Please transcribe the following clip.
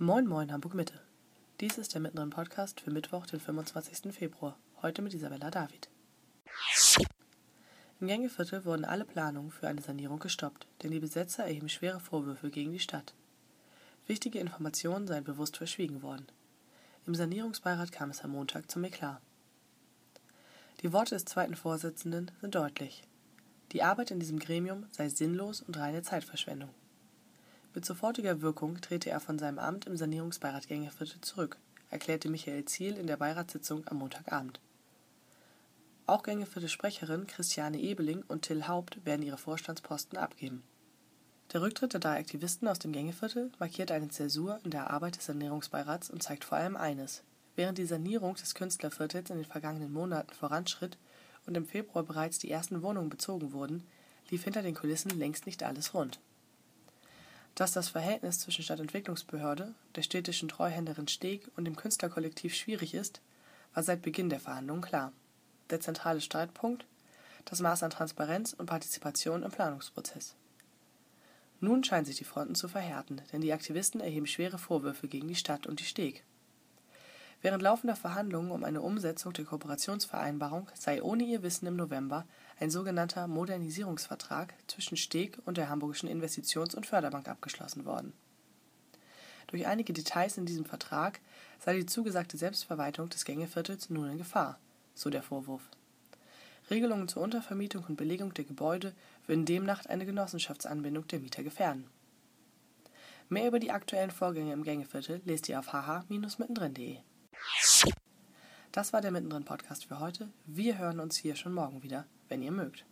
Moin Moin Hamburg Mitte. Dies ist der Mittendrin Podcast für Mittwoch, den 25. Februar. Heute mit Isabella David. Im Gängeviertel wurden alle Planungen für eine Sanierung gestoppt, denn die Besetzer erheben schwere Vorwürfe gegen die Stadt. Wichtige Informationen seien bewusst verschwiegen worden. Im Sanierungsbeirat kam es am Montag zum Eklat. Die Worte des zweiten Vorsitzenden sind deutlich. Die Arbeit in diesem Gremium sei sinnlos und reine Zeitverschwendung. Mit sofortiger Wirkung trete er von seinem Amt im Sanierungsbeirat Gängeviertel zurück, erklärte Michael Ziel in der Beiratssitzung am Montagabend. Auch Gängeviertel-Sprecherin Christiane Ebeling und Till Haupt werden ihre Vorstandsposten abgeben. Der Rücktritt der drei Aktivisten aus dem Gängeviertel markiert eine Zäsur in der Arbeit des Sanierungsbeirats und zeigt vor allem eines. Während die Sanierung des Künstlerviertels in den vergangenen Monaten voranschritt und im Februar bereits die ersten Wohnungen bezogen wurden, lief hinter den Kulissen längst nicht alles rund. Dass das Verhältnis zwischen Stadtentwicklungsbehörde, der städtischen Treuhänderin Steg und dem Künstlerkollektiv schwierig ist, war seit Beginn der Verhandlungen klar. Der zentrale Streitpunkt? Das Maß an Transparenz und Partizipation im Planungsprozess. Nun scheinen sich die Fronten zu verhärten, denn die Aktivisten erheben schwere Vorwürfe gegen die Stadt und die Steg. Während laufender Verhandlungen um eine Umsetzung der Kooperationsvereinbarung sei ohne ihr Wissen im November ein sogenannter Modernisierungsvertrag zwischen Steg und der Hamburgischen Investitions- und Förderbank abgeschlossen worden. Durch einige Details in diesem Vertrag sei die zugesagte Selbstverwaltung des Gängeviertels nun in Gefahr, so der Vorwurf. Regelungen zur Untervermietung und Belegung der Gebäude würden demnach eine Genossenschaftsanbindung der Mieter gefährden. Mehr über die aktuellen Vorgänge im Gängeviertel lest ihr auf haha-mittendrin.de. Das war der Mittendrin Podcast für heute. Wir hören uns hier schon morgen wieder, wenn ihr mögt.